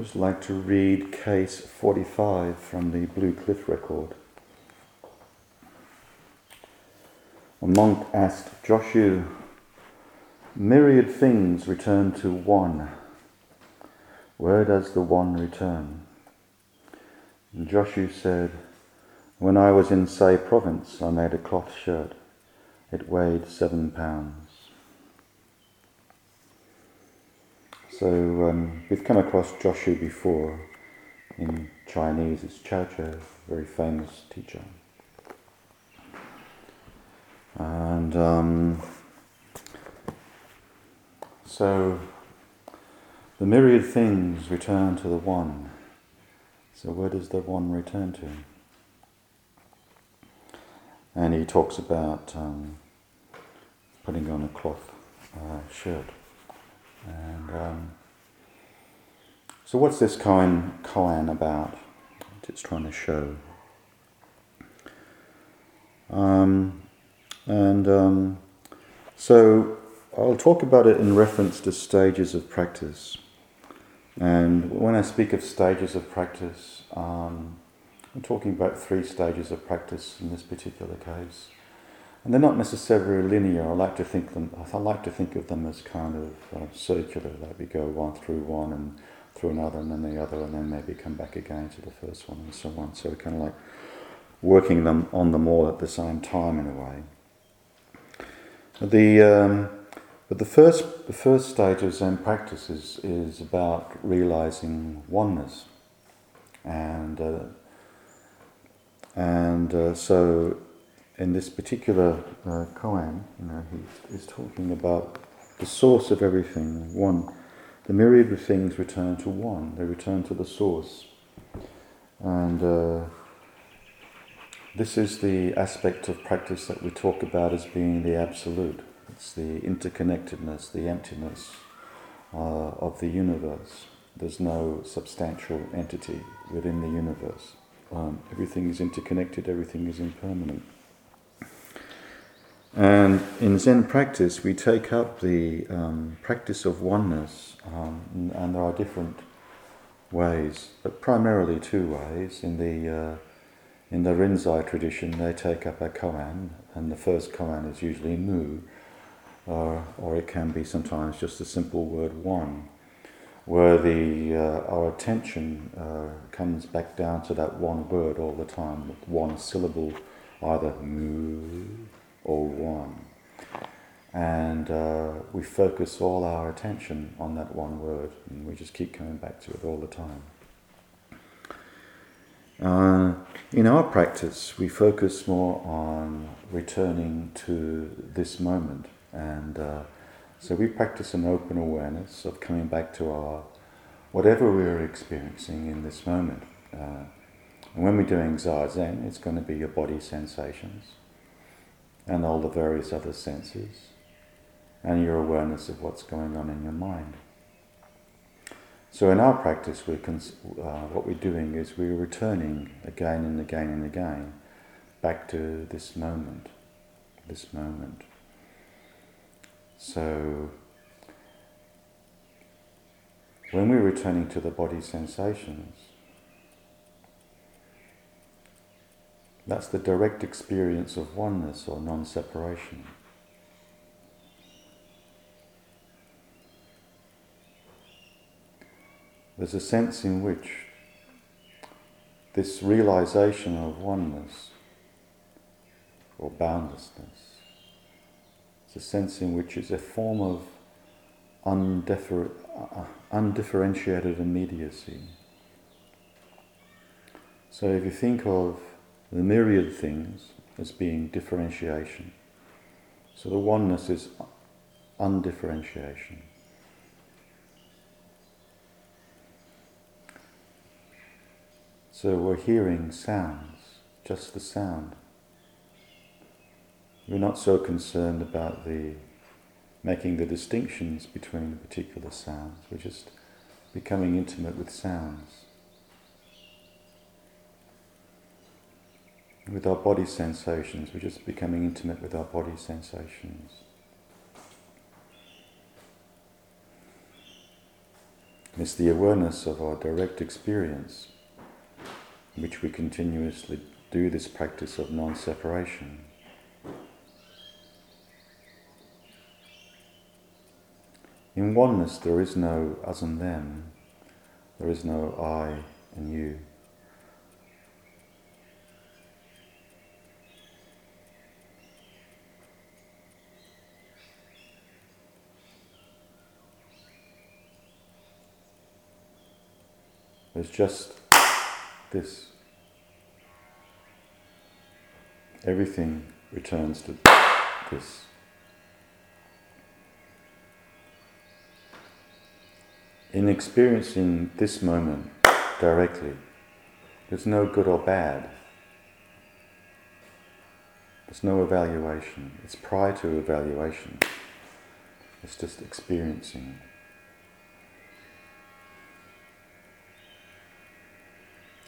would like to read case 45 from the Blue Cliff record. A monk asked Joshu, myriad things return to one. Where does the one return? And said, When I was in Say province, I made a cloth shirt. It weighed seven pounds. So um, we've come across Joshu before in Chinese. It's Zhaozhou, very famous teacher. And um, so the myriad things return to the one. So where does the one return to? And he talks about um, putting on a cloth uh, shirt. And um, so, what's this koan, koan about? It's trying to show. Um, and um, so, I'll talk about it in reference to stages of practice. And when I speak of stages of practice, um, I'm talking about three stages of practice in this particular case and they're not necessarily linear. I like to think them. I like to think of them as kind of uh, circular. Like we go one through one and through another, and then the other, and then maybe come back again to the first one, and so on. So kind of like working them on them all at the same time in a way. The um, but the first the first stage of Zen practice is, is about realizing oneness, and uh, and uh, so in this particular uh, koan, you know, he is talking about the source of everything. One, the myriad of things return to one. They return to the source, and uh, this is the aspect of practice that we talk about as being the absolute. It's the interconnectedness, the emptiness uh, of the universe. There's no substantial entity within the universe. Um, everything is interconnected. Everything is impermanent. And in Zen practice, we take up the um, practice of oneness, um, and, there are different ways, but primarily two ways. In the uh, in the Rinzai tradition, they take up a koan, and the first koan is usually mu, uh, or it can be sometimes just a simple word one, where the uh, our attention uh, comes back down to that one word all the time, one syllable, either mu or one. And uh, we focus all our attention on that one word, and we just keep coming back to it all the time. Uh, in our practice, we focus more on returning to this moment, and uh, so we practice an open awareness of coming back to our whatever we're experiencing in this moment. Uh, and when we're doing zazen, it's going to be your body sensations and all the various other senses, and your awareness of what's going on in your mind. So in our practice, we cons- uh, what we're doing is we're returning again and again and again back to this moment, this moment. So when we're returning to the body sensations, That's the direct experience of oneness or non separation. There's a sense in which this realization of oneness or boundlessness, it's a sense in which it's a form of undiffer- uh, undifferentiated immediacy. So if you think of the myriad things as being differentiation. So the oneness is undifferentiation. So we're hearing sounds, just the sound. We're not so concerned about the making the distinctions between the particular sounds. We're just becoming intimate with sounds. With our body sensations. We're just becoming intimate with our body sensations. It's the awareness of our direct experience, in which we continuously do this practice of non separation. In oneness, there is no us and them, there is no I and you. There's just this. Everything returns to this. In experiencing this moment directly, there's no good or bad. There's no evaluation. It's prior to evaluation. It's just experiencing.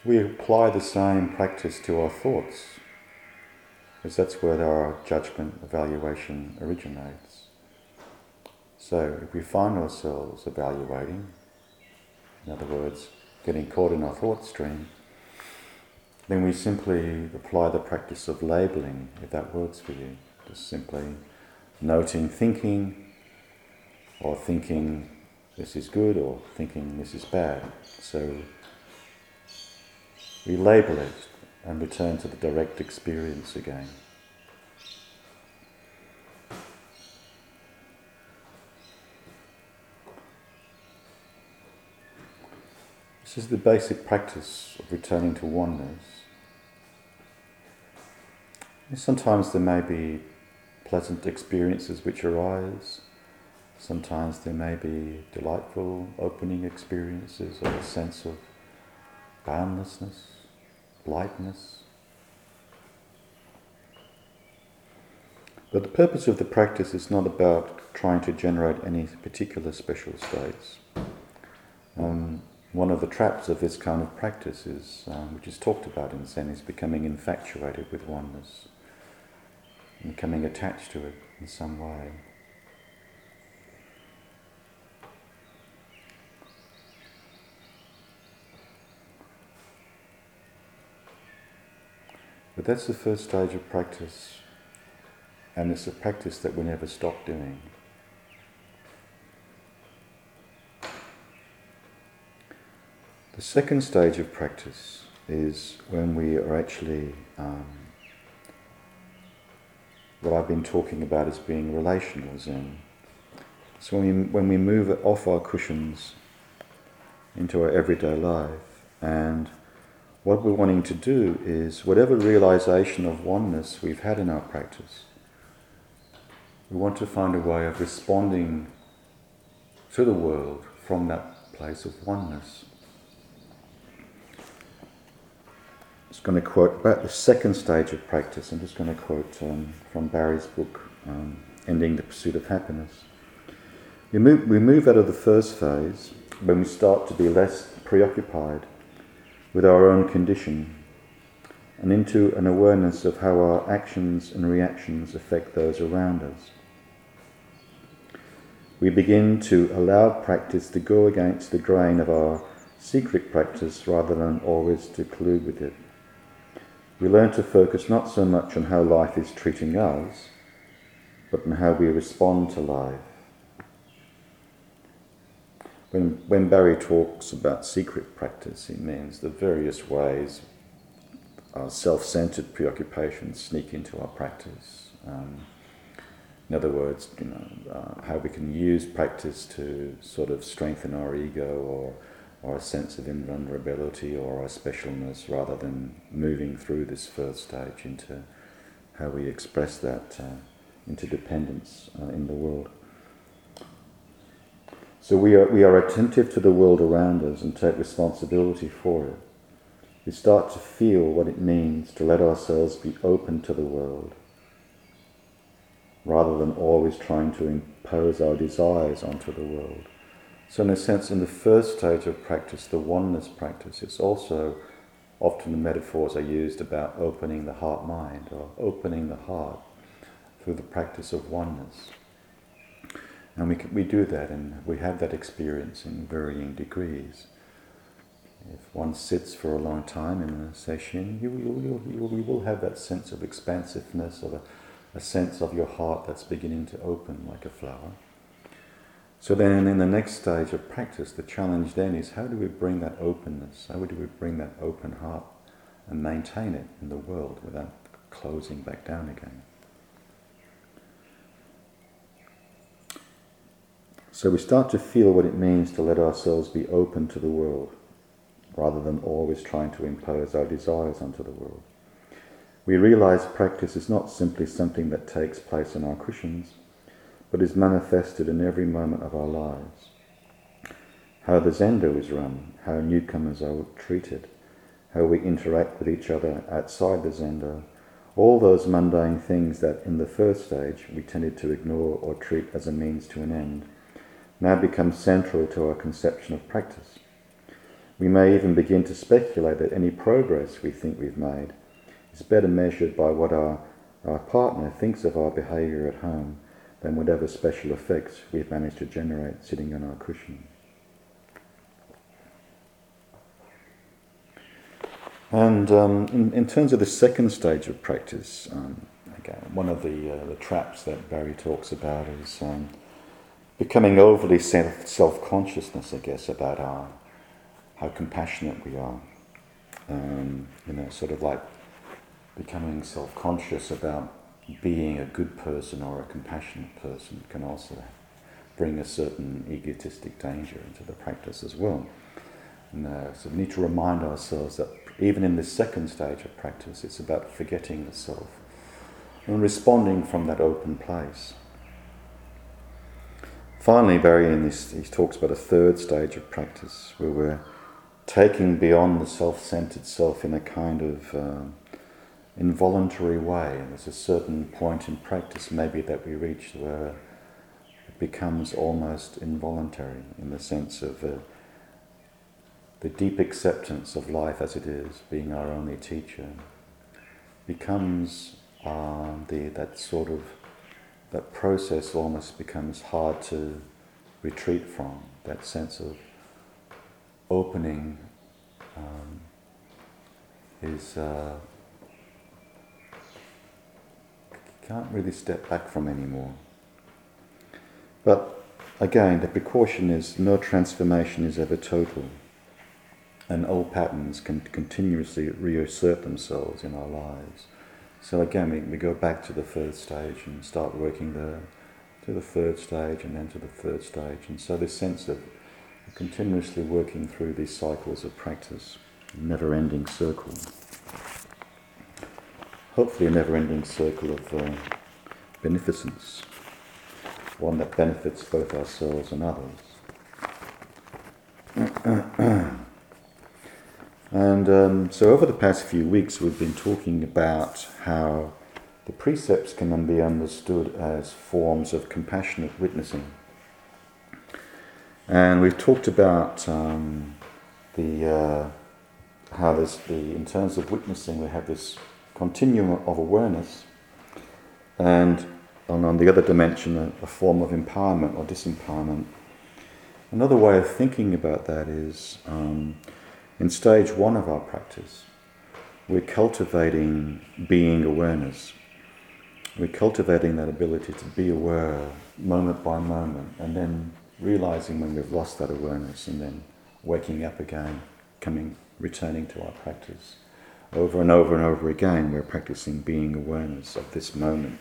We apply the same practice to our thoughts, because that's where our judgment evaluation originates. So if we find ourselves evaluating, in other words, getting caught in our thought stream, then we simply apply the practice of labeling, if that works for you. Just simply noting thinking, or thinking this is good, or thinking this is bad. So we label it and return to the direct experience again. This is the basic practice of returning to oneness. sometimes there may be pleasant experiences which arise. Sometimes there may be delightful opening experiences or a sense of boundlessness lightness. But the purpose of the practice is not about trying to generate any particular special states. Um, one of the traps of this kind of practice is, um, which is talked about in Zen, is becoming infatuated with oneness, becoming attached to it in some way. But that's the first stage of practice, and it's a practice that we never stop doing. The second stage of practice is when we are actually, um, what I've been talking about as being relational Zen. So when we, when we move off our cushions into our everyday life and what we're wanting to do is whatever realization of oneness we've had in our practice, we want to find a way of responding to the world from that place of oneness. I'm just going to quote about the second stage of practice. I'm just going to quote um, from Barry's book, um, Ending the Pursuit of Happiness. We move, we move out of the first phase when we start to be less preoccupied with our own condition and into an awareness of how our actions and reactions affect those around us. We begin to allow practice to go against the grain of our secret practice rather than always to collude with it. We learn to focus not so much on how life is treating us, but on how we respond to life. When, when Barry talks about secret practice, he means the various ways our self centered preoccupations sneak into our practice. Um, in other words, you know, uh, how we can use practice to sort of strengthen our ego or, our sense of invulnerability or our specialness rather than moving through this first stage into how we express that uh, interdependence uh, in the world. So we are, we are attentive to the world around us and take responsibility for it. We start to feel what it means to let ourselves be open to the world rather than always trying to impose our desires onto the world. So, in a sense, in the first stage of practice, the oneness practice, it's also often the metaphors are used about opening the heart mind or opening the heart through the practice of oneness. And we, we do that and we have that experience in varying degrees. If one sits for a long time in a session, you, you, you, you will have that sense of expansiveness, of a, a sense of your heart that's beginning to open like a flower. So then, in the next stage of practice, the challenge then is how do we bring that openness, how do we bring that open heart and maintain it in the world without closing back down again? So we start to feel what it means to let ourselves be open to the world rather than always trying to impose our desires onto the world. We realize practice is not simply something that takes place in our cushions but is manifested in every moment of our lives. How the zendo is run, how newcomers are treated, how we interact with each other outside the zendo, all those mundane things that in the first stage we tended to ignore or treat as a means to an end, now become central to our conception of practice. We may even begin to speculate that any progress we think we've made is better measured by what our, our partner thinks of our behaviour at home than whatever special effects we've managed to generate sitting on our cushion. And um, in, in, terms of the second stage of practice, um, again, one of the, uh, the traps that Barry talks about is um, becoming overly self consciousness, I guess, about our how compassionate we are. Um, you know, sort of like becoming self conscious about being a good person or a compassionate person can also bring a certain egotistic danger into the practice as well. And, uh, so we need to remind ourselves that even in this second stage of practice, it's about forgetting the self and responding from that open place. Finally, Barry in this, he talks about a third stage of practice where we're taking beyond the self-centered self in a kind of uh, involuntary way. And there's a certain point in practice maybe that we reach where it becomes almost involuntary in the sense of uh, the deep acceptance of life as it is, being our only teacher, becomes uh, the, that sort of that process almost becomes hard to retreat from. That sense of opening um, is uh, can't really step back from anymore. But again, the precaution is no transformation is ever total, and old patterns can continuously reassert themselves in our lives. So again, we, we go back to the third stage and start working there, to the third stage, and then to the third stage. And so this sense of continuously working through these cycles of practice, never ending circle hopefully a never ending circle of uh, beneficence, one that benefits both ourselves and others. And um, so, over the past few weeks, we've been talking about how the precepts can then be understood as forms of compassionate witnessing. And we've talked about um, the uh, how there's the in terms of witnessing, we have this continuum of awareness, and on, on the other dimension, a, a form of empowerment or disempowerment. Another way of thinking about that is um, in stage one of our practice, we're cultivating being awareness. We're cultivating that ability to be aware moment by moment and then realizing when we've lost that awareness and then waking up again, coming, returning to our practice over and over and over again, we're practicing being awareness of this moment.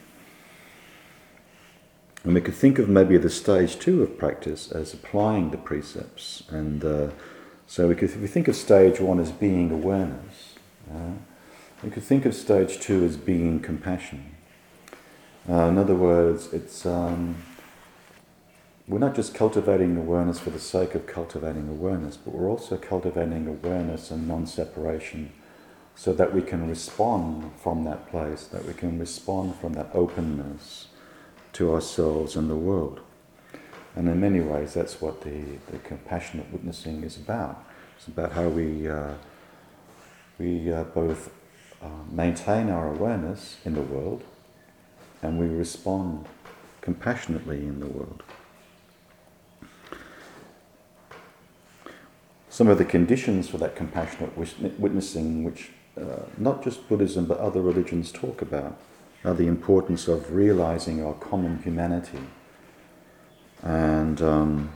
And we could think of maybe the stage two of practice as applying the precepts. And uh, so we could, if we think of stage one as being awareness, uh, we could think of stage two as being compassion. Uh, in other words, it's um, we're not just cultivating awareness for the sake of cultivating awareness, but we're also cultivating awareness and non-separation so that we can respond from that place, that we can respond from that openness to ourselves and the world. And in many ways, that's what the, the compassionate witnessing is about. It's about how we, uh, we uh, both uh, maintain our awareness in the world and we respond compassionately in the world. Some of the conditions for that compassionate witnessing, which uh, not just Buddhism but other religions talk about, are the importance of realizing our common humanity and um,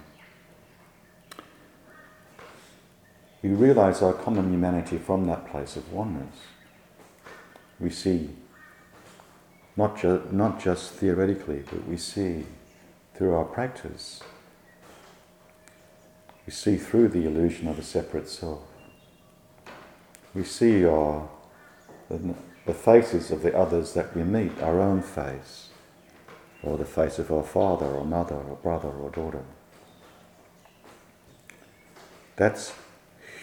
we realize our common humanity from that place of oneness. We see, not, ju- not just theoretically, but we see through our practice we see through the illusion of a separate self. We see our, the, the faces of the others that we meet, our own face, or the face of our father or mother or brother or daughter. That's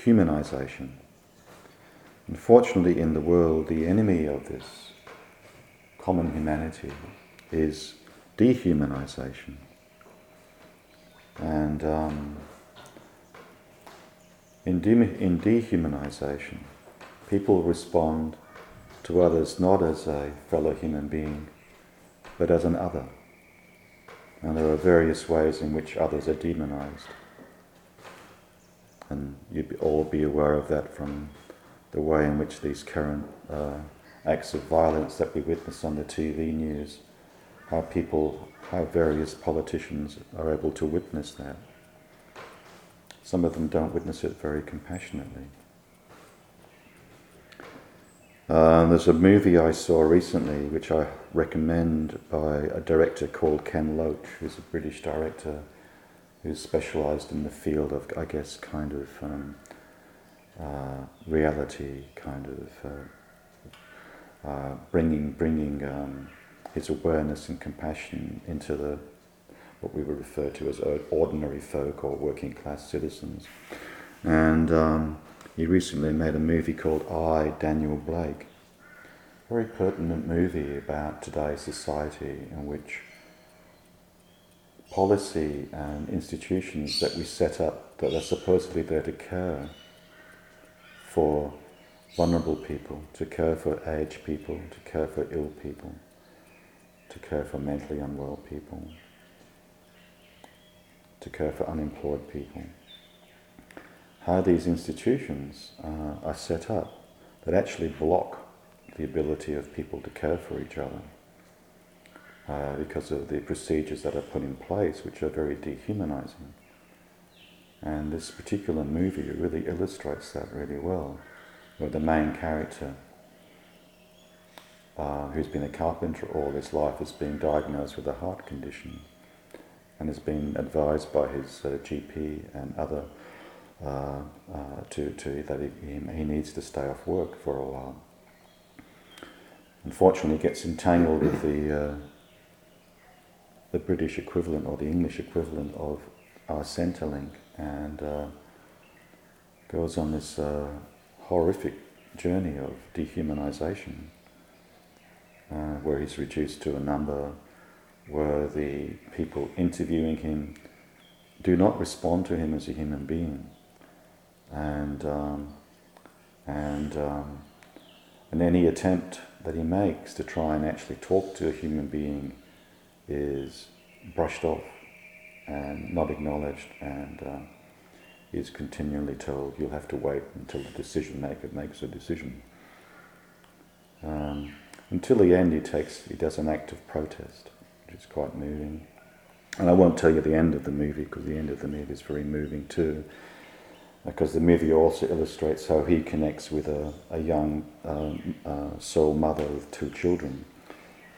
humanization. Unfortunately, in the world, the enemy of this common humanity is dehumanization. And um, in, de- in dehumanization, people respond to others not as a fellow human being, but as an other. And there are various ways in which others are demonized. And you'd all be aware of that from the way in which these current uh, acts of violence that we witness on the TV news, how people, how various politicians are able to witness that. Some of them don't witness it very compassionately. Uh, there's a movie I saw recently which I recommend by a director called Ken Loach, who's a British director who's specialised in the field of, I guess, kind of um, uh, reality, kind of uh, uh bringing bringing um, his awareness and compassion into the what we would refer to as ordinary folk or working class citizens. And um, he recently made a movie called I, Daniel Blake. Very pertinent movie about today's society in which policy and institutions that we set up that are supposedly there to care for vulnerable people, to care for aged people, to care for ill people, to care for mentally unwell people to care for unemployed people. How these institutions uh, are set up that actually block the ability of people to care for each other uh, because of the procedures that are put in place, which are very dehumanizing. And this particular movie really illustrates that really well, where the main character, uh, who's been a carpenter all his life, has been diagnosed with a heart condition and has been advised by his uh, GP and other uh, uh, to, to that he, he needs to stay off work for a while. Unfortunately, he gets entangled with the uh, the British equivalent or the English equivalent of our Centrelink and uh, goes on this uh, horrific journey of dehumanization, where he's reduced to a number where the people interviewing him do not respond to him as a human being, and um, and um, and any attempt that he makes to try and actually talk to a human being is brushed off and not acknowledged, and uh, is continually told you'll have to wait until the decision maker makes a decision. Um, until the end, he takes he does an act of protest which is quite moving. And I won't tell you the end of the movie because the end of the movie is very moving too. Because the movie also illustrates how he connects with a, a young um, uh, sole mother with two children,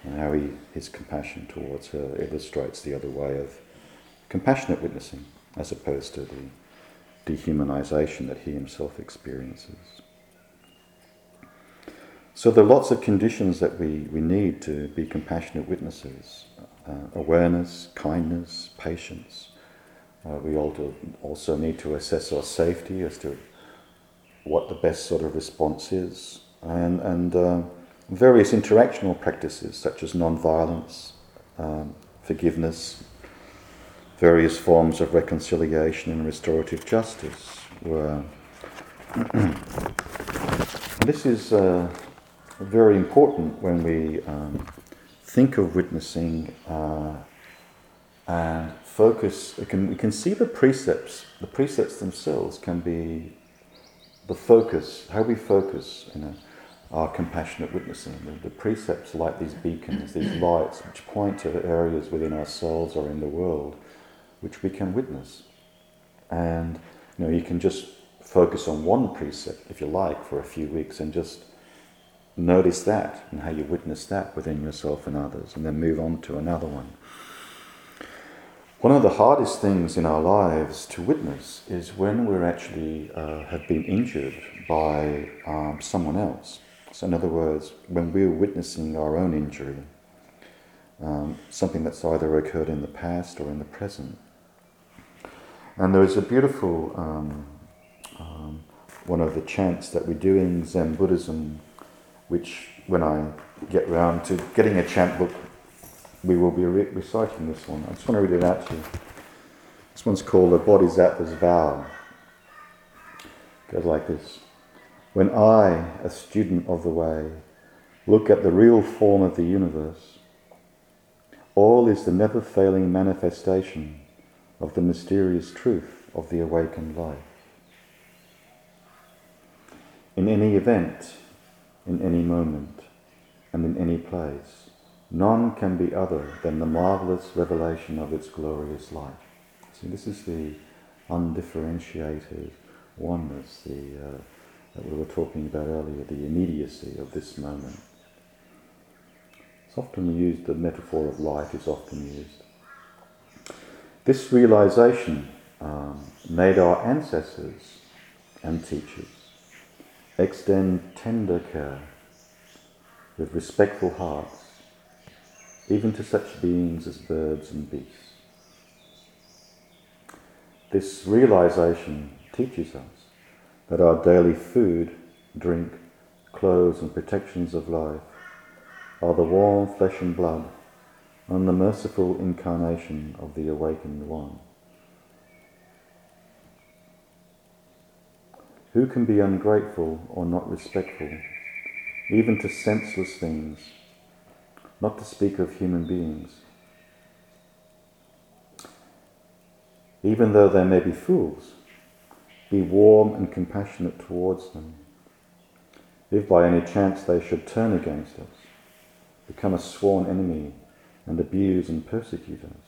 and how he, his compassion towards her illustrates the other way of compassionate witnessing, as opposed to the dehumanization that he himself experiences. So there are lots of conditions that we, we need to be compassionate witnesses uh, awareness, kindness, patience. Uh, we also need to assess our safety as to what the best sort of response is, and, and uh, various interactional practices such as non-violence, um, forgiveness, various forms of reconciliation and restorative justice. Were this is uh, very important when we um, think of witnessing uh, and focus. We can, we can see the precepts. The precepts themselves can be the focus, how we focus you know, our compassionate witnessing. The, the precepts like these beacons, these lights, which point to areas within ourselves or in the world which we can witness. And you know, you can just focus on one precept, if you like, for a few weeks and just notice that and how you witness that within yourself and others, and then move on to another one. One of the hardest things in our lives to witness is when we're actually uh, have been injured by um, someone else. So, in other words, when we're witnessing our own injury, um, something that's either occurred in the past or in the present. And there is a beautiful um, um one of the chants that we do in Zen Buddhism, which when I get round to getting a chant book we will be re- reciting this one. I just want to read it out to you. This one's called The Bodhisattva's Vow. It goes like this When I, a student of the way, look at the real form of the universe, all is the never failing manifestation of the mysterious truth of the awakened life. In any event, in any moment, and in any place, None can be other than the marvelous revelation of its glorious light. See, this is the undifferentiated oneness, the, uh, that we were talking about earlier, the immediacy of this moment. It's often used, the metaphor of light is often used. This realization um, made our ancestors and teachers extend tender care with respectful hearts even to such beings as birds and beasts. This realization teaches us that our daily food, drink, clothes, and protections of life are the warm flesh and blood and the merciful incarnation of the awakened one. Who can be ungrateful or not respectful, even to senseless things not to speak of human beings. Even though they may be fools, be warm and compassionate towards them. If by any chance they should turn against us, become a sworn enemy, and abuse and persecute us,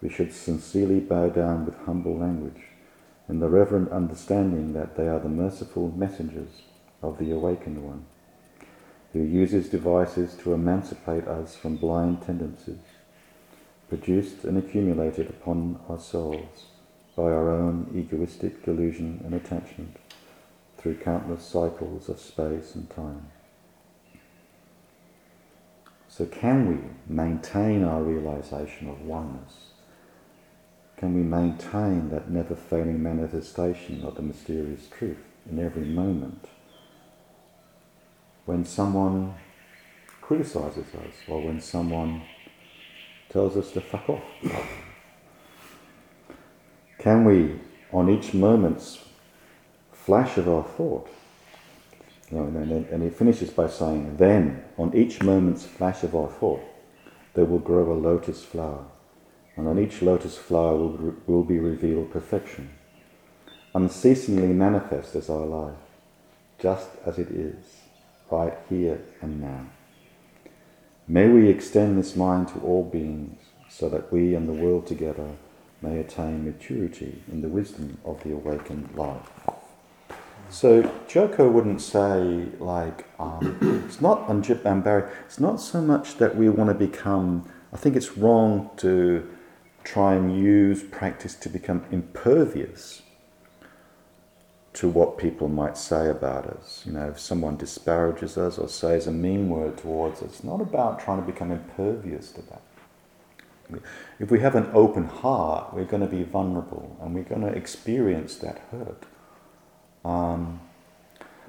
we should sincerely bow down with humble language in the reverent understanding that they are the merciful messengers of the awakened one who uses devices to emancipate us from blind tendencies, produced and accumulated upon our souls by our own egoistic delusion and attachment through countless cycles of space and time. So, can we maintain our realization of oneness? Can we maintain that never failing manifestation of the mysterious truth in every moment? When someone criticizes us or when someone tells us to fuck off? Can we, on each moment's flash of our thought, you know, and, and he finishes by saying, then, on each moment's flash of our thought, there will grow a lotus flower, and on each lotus flower will, will be revealed perfection, unceasingly manifest as our life, just as it is right here and now. May we extend this mind to all beings so that we and the world together may attain maturity in the wisdom of the awakened life. So Joko wouldn't say like um, it's not Anjip and Barry. It's not so much that we want to become. I think it's wrong to try and use practice to become impervious to what people might say about us. You know, if someone disparages us or says a mean word towards us, it's not about trying to become impervious to that. If we have an open heart, we're going to be vulnerable and we're going to experience that hurt. Um,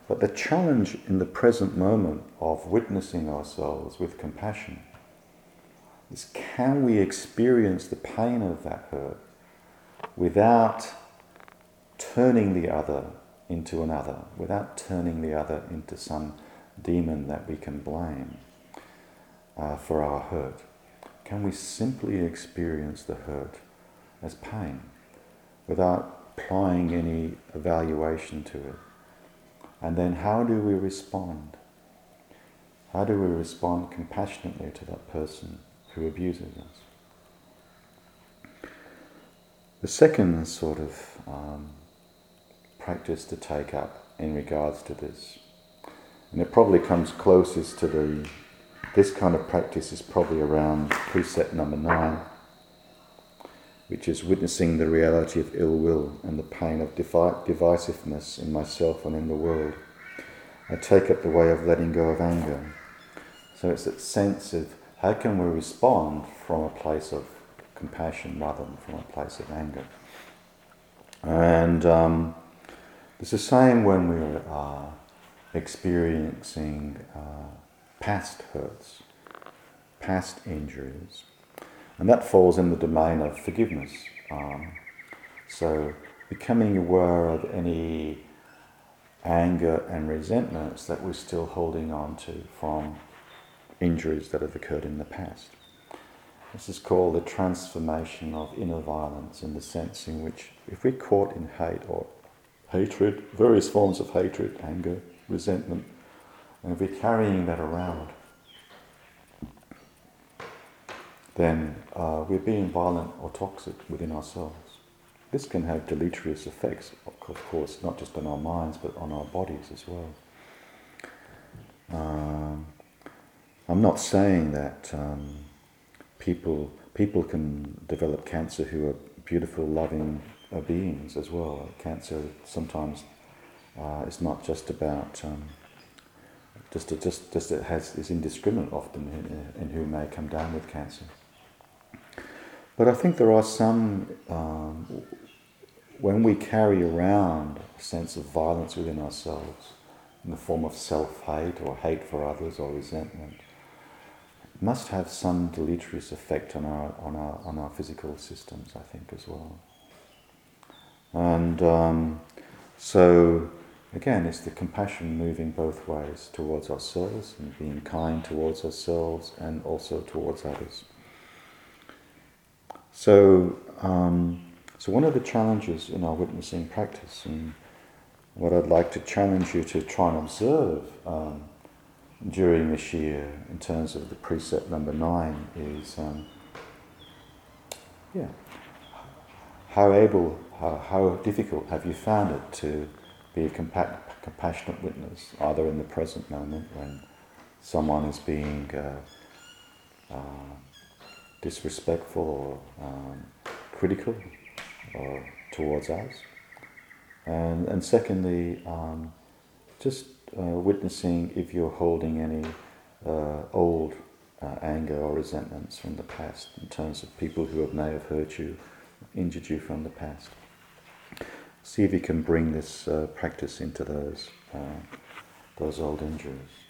but the challenge in the present moment of witnessing ourselves with compassion is can we experience the pain of that hurt without turning the other into another, without turning the other into some demon that we can blame uh, for our hurt? can we simply experience the hurt as pain without applying any evaluation to it? And then how do we respond? How do we respond compassionately to that person who abuses us? The second sort of um, practice to take up in regards to this, and it probably comes closest to the, this kind of practice is probably around precept number nine, which is witnessing the reality of ill will and the pain of divisiveness in myself and in the world. I take up the way of letting go of anger. So it's that sense of how can we respond from a place of compassion rather than from a place of anger. And um, it's the same when we're uh, experiencing uh, past hurts, past injuries. And that falls in the domain of forgiveness. Um, so becoming aware of any anger and resentments that we're still holding on to from injuries that have occurred in the past. This is called the transformation of inner violence in the sense in which if we're caught in hate or hatred, various forms of hatred, anger, resentment, and if we're carrying that around, then uh, we're being violent or toxic within ourselves. This can have deleterious effects, of course, not just on our minds, but on our bodies as well. Um, I'm not saying that um, people people can develop cancer who are beautiful, loving uh, beings as well. Cancer sometimes uh, is not just about um, just just just it has is indiscriminate often in, in who may come down with cancer. But I think there are some, um, when we carry around a sense of violence within ourselves in the form of self hate or hate for others or resentment, must have some deleterious effect on our, on our, on our physical systems, I think, as well. And um, so, again, it's the compassion moving both ways towards ourselves and being kind towards ourselves and also towards others. So, um, so one of the challenges in our witnessing practice, and what I'd like to challenge you to try and observe um, during this year, in terms of the precept number nine, is um, yeah, how able, how, how difficult have you found it to be a compa- compassionate witness, either in the present moment when someone is being uh, uh, disrespectful or um, critical or towards us. And, and secondly, um, just uh, witnessing if you're holding any uh, old uh, anger or resentments from the past in terms of people who may have hurt you, injured you from the past. See if you can bring this uh, practice into those, uh, those old injuries.